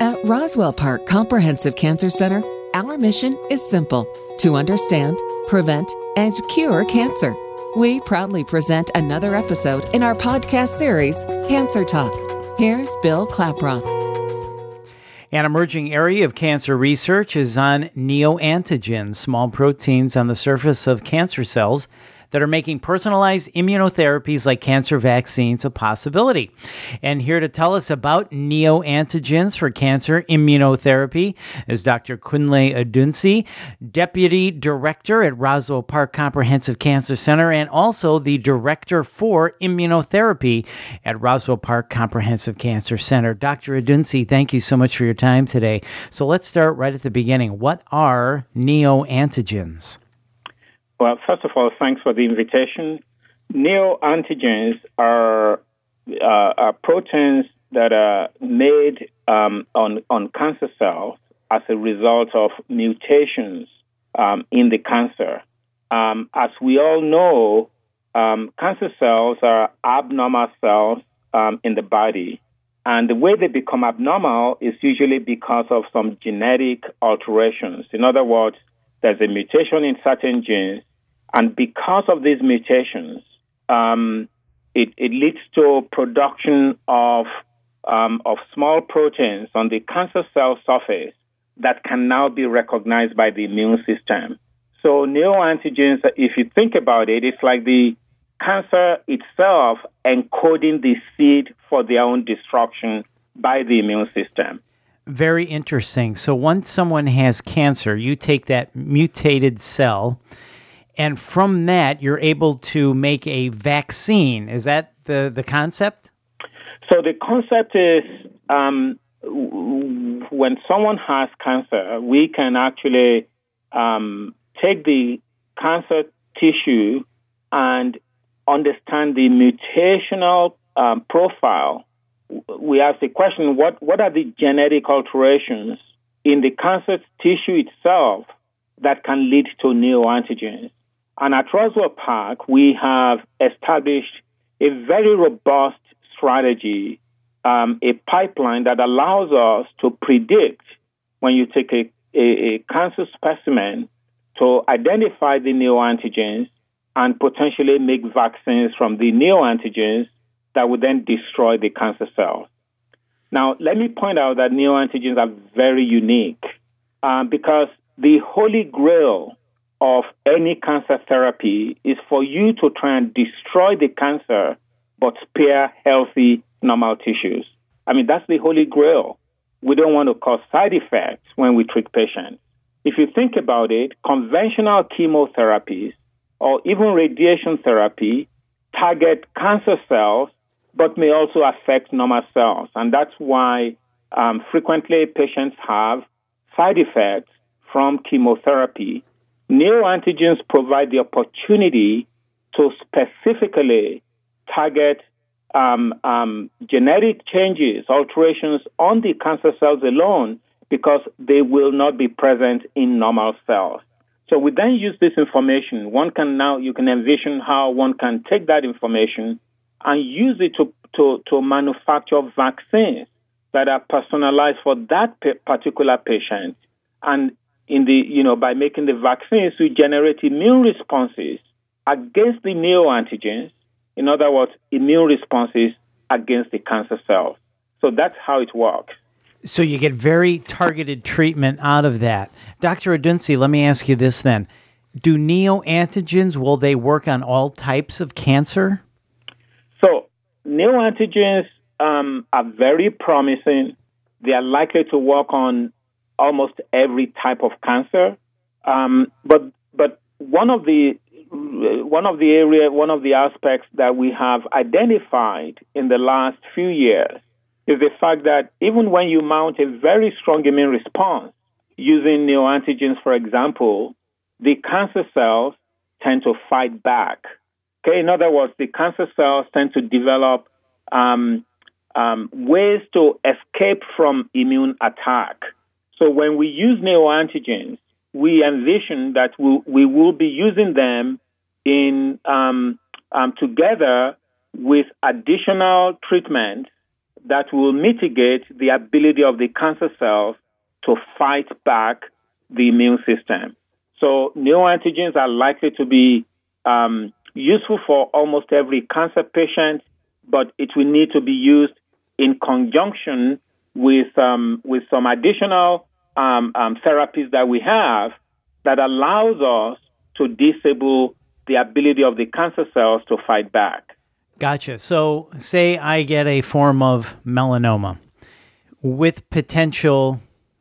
At Roswell Park Comprehensive Cancer Center, our mission is simple to understand, prevent, and cure cancer. We proudly present another episode in our podcast series, Cancer Talk. Here's Bill Klaproth. An emerging area of cancer research is on neoantigens, small proteins on the surface of cancer cells that are making personalized immunotherapies like cancer vaccines a possibility. And here to tell us about neoantigens for cancer immunotherapy is Dr. Kunle Odunsi, Deputy Director at Roswell Park Comprehensive Cancer Center and also the Director for Immunotherapy at Roswell Park Comprehensive Cancer Center. Dr. Odunsi, thank you so much for your time today. So let's start right at the beginning. What are neoantigens? Well, first of all, thanks for the invitation. Neoantigens are, uh, are proteins that are made um, on, on cancer cells as a result of mutations um, in the cancer. Um, as we all know, um, cancer cells are abnormal cells um, in the body. And the way they become abnormal is usually because of some genetic alterations. In other words, there's a mutation in certain genes and because of these mutations, um, it, it, leads to production of, um, of small proteins on the cancer cell surface that can now be recognized by the immune system. So neoantigens, if you think about it, it's like the cancer itself encoding the seed for their own destruction by the immune system. Very interesting. So once someone has cancer, you take that mutated cell and from that you're able to make a vaccine. Is that the the concept? So the concept is um, when someone has cancer, we can actually um, take the cancer tissue and understand the mutational um, profile. We ask the question: what what are the genetic alterations in the cancer tissue itself that can lead to neoantigens? And at Roswell Park, we have established a very robust strategy, um, a pipeline that allows us to predict when you take a, a, a cancer specimen to identify the neoantigens and potentially make vaccines from the neoantigens that would then destroy the cancer cells. Now, let me point out that neoantigens are very unique um, because the holy grail of any cancer therapy is for you to try and destroy the cancer but spare healthy normal tissues. I mean, that's the holy grail. We don't want to cause side effects when we treat patients. If you think about it, conventional chemotherapies or even radiation therapy target cancer cells but may also affect normal cells. And that's why um, frequently patients have side effects from chemotherapy Neoantigens provide the opportunity to specifically target um, um, genetic changes, alterations on the cancer cells alone, because they will not be present in normal cells. So we then use this information. One can now, you can envision how one can take that information and use it to, to, to manufacture vaccines that are personalized for that particular patient and in the, you know, by making the vaccines we generate immune responses against the neoantigens. In other words, immune responses against the cancer cells. So that's how it works. So you get very targeted treatment out of that. Dr. Odunsi, let me ask you this then. Do neoantigens, will they work on all types of cancer? So neoantigens um, are very promising. They are likely to work on almost every type of cancer. Um, but but one of the one of the area one of the aspects that we have identified in the last few years is the fact that even when you mount a very strong immune response using neoantigens, for example, the cancer cells tend to fight back. Okay, in other words, the cancer cells tend to develop um, um, ways to escape from immune attack. So when we use neoantigens, we envision that we, we will be using them in um, um, together with additional treatments that will mitigate the ability of the cancer cells to fight back the immune system. So neoantigens are likely to be um, useful for almost every cancer patient, but it will need to be used in conjunction with um, with some additional um, um, therapies that we have that allows us to disable the ability of the cancer cells to fight back. Gotcha. So, say I get a form of melanoma with potential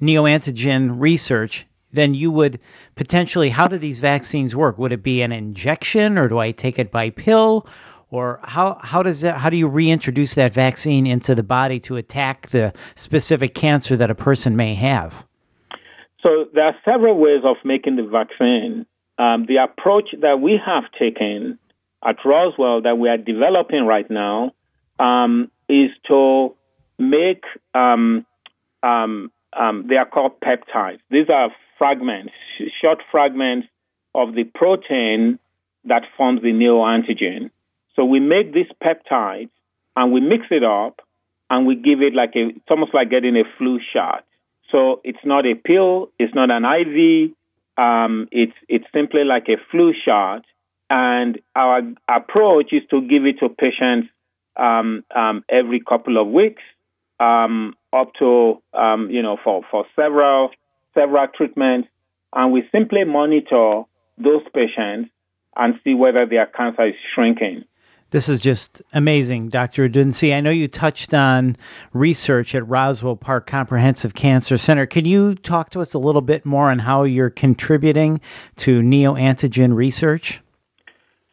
neoantigen research, then you would potentially, how do these vaccines work? Would it be an injection or do I take it by pill? Or how, how does that, how do you reintroduce that vaccine into the body to attack the specific cancer that a person may have? So there are several ways of making the vaccine. Um, the approach that we have taken at Roswell that we are developing right now um, is to make um, um, um, they are called peptides. These are fragments, short fragments of the protein that forms the neoantigen. So we make these peptides and we mix it up and we give it like a, it's almost like getting a flu shot. So it's not a pill, it's not an IV, um, it's it's simply like a flu shot. And our approach is to give it to patients um, um, every couple of weeks, um, up to um, you know for for several several treatments, and we simply monitor those patients and see whether their cancer is shrinking. This is just amazing, Dr. Odunsi. I know you touched on research at Roswell Park Comprehensive Cancer Center. Can you talk to us a little bit more on how you're contributing to neoantigen research?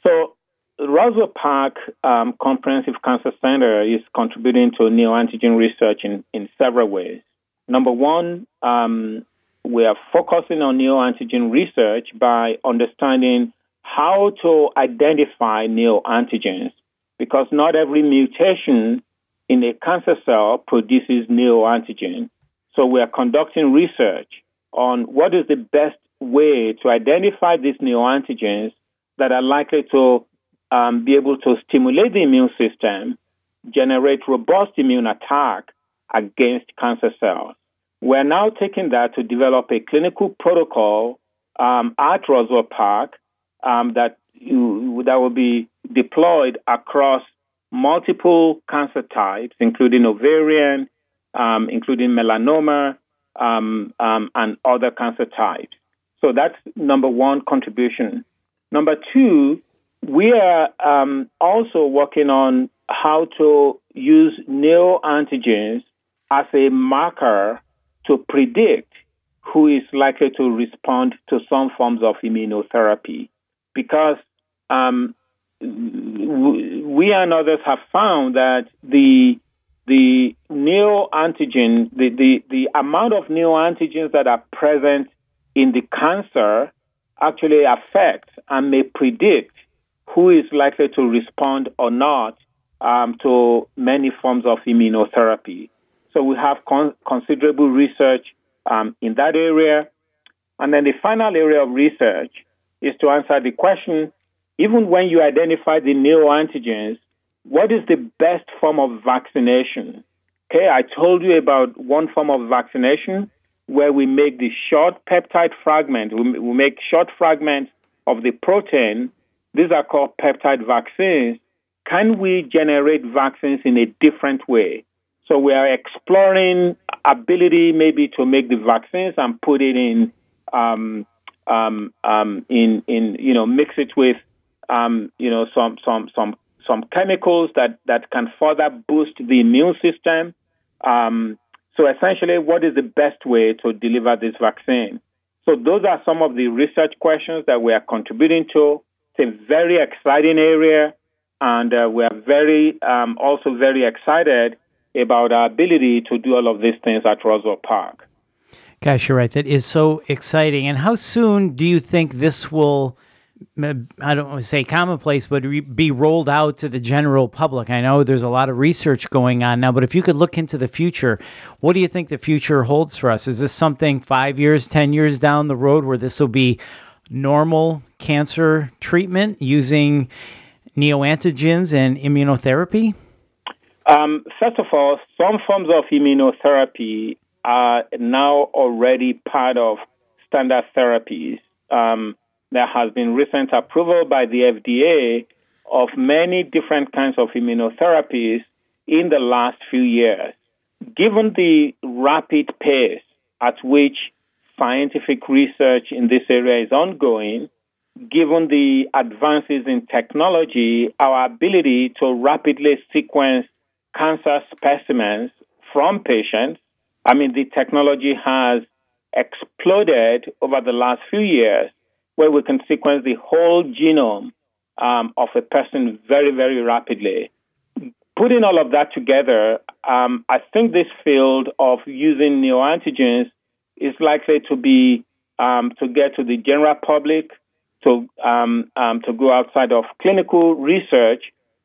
So, Roswell Park um, Comprehensive Cancer Center is contributing to neoantigen research in, in several ways. Number one, um, we are focusing on neoantigen research by understanding how to identify neoantigens because not every mutation in a cancer cell produces neoantigen. So we are conducting research on what is the best way to identify these neoantigens that are likely to um, be able to stimulate the immune system, generate robust immune attack against cancer cells. We're now taking that to develop a clinical protocol um, at Roswell Park um, that you, that will be deployed across multiple cancer types, including ovarian, um, including melanoma, um, um, and other cancer types. So that's number one contribution. Number two, we are um, also working on how to use neoantigens as a marker to predict who is likely to respond to some forms of immunotherapy because um, we and others have found that the the neoantigen, the, the, the amount of neoantigens that are present in the cancer actually affect and may predict who is likely to respond or not um, to many forms of immunotherapy. So we have con- considerable research um, in that area. And then the final area of research is to answer the question even when you identify the neoantigens, what is the best form of vaccination? Okay, I told you about one form of vaccination where we make the short peptide fragment, we, make short fragments of the protein. These are called peptide vaccines. Can we generate vaccines in a different way? So we are exploring ability maybe to make the vaccines and put it in um, um, um, in in you know mix it with um, you know some some some some chemicals that that can further boost the immune system. Um, so essentially, what is the best way to deliver this vaccine? So those are some of the research questions that we are contributing to. It's a very exciting area, and uh, we are very um, also very excited about our ability to do all of these things at Roswell Park. Gosh, you're right. That is so exciting. And how soon do you think this will, I don't want to say commonplace, but be rolled out to the general public? I know there's a lot of research going on now, but if you could look into the future, what do you think the future holds for us? Is this something five years, 10 years down the road where this will be normal cancer treatment using neoantigens and immunotherapy? Um, first of all, some forms of immunotherapy are now already part of standard therapies. Um, there has been recent approval by the FDA of many different kinds of immunotherapies in the last few years. Given the rapid pace at which scientific research in this area is ongoing, given the advances in technology, our ability to rapidly sequence cancer specimens from patients, I mean, the technology has exploded over the last few years where we can sequence the whole genome um, of a person very, very rapidly. Putting all of that together, um, I think this field of using neoantigens is likely to be um, to get to the general public, to um, um, to go outside of clinical research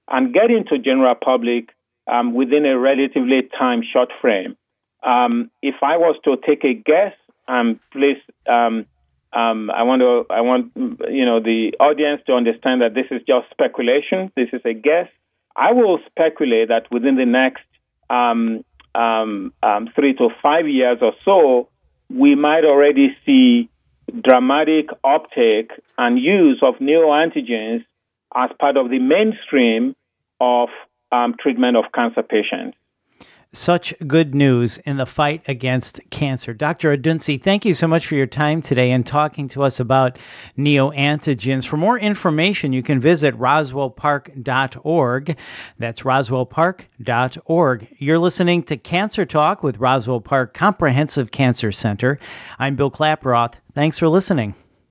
and get into general public um, within a relatively time short frame. Um, if I was to take a guess, and please, um, I want to, I want you know the audience to understand that this is just speculation. This is a guess. I will speculate that within the next three to five years or so, we might already see dramatic uptake and use of neoantigens as part of the mainstream of um, treatment of cancer patients. Such good news in the fight against cancer. Dr. Odunsi, thank you so much for your time today and talking to us about neoantigens. For more information, you can visit roswellpark.org. That's roswellpark.org. You're listening to Cancer Talk with Roswell Park Comprehensive Cancer Center. I'm Bill Klaproth. Thanks for listening.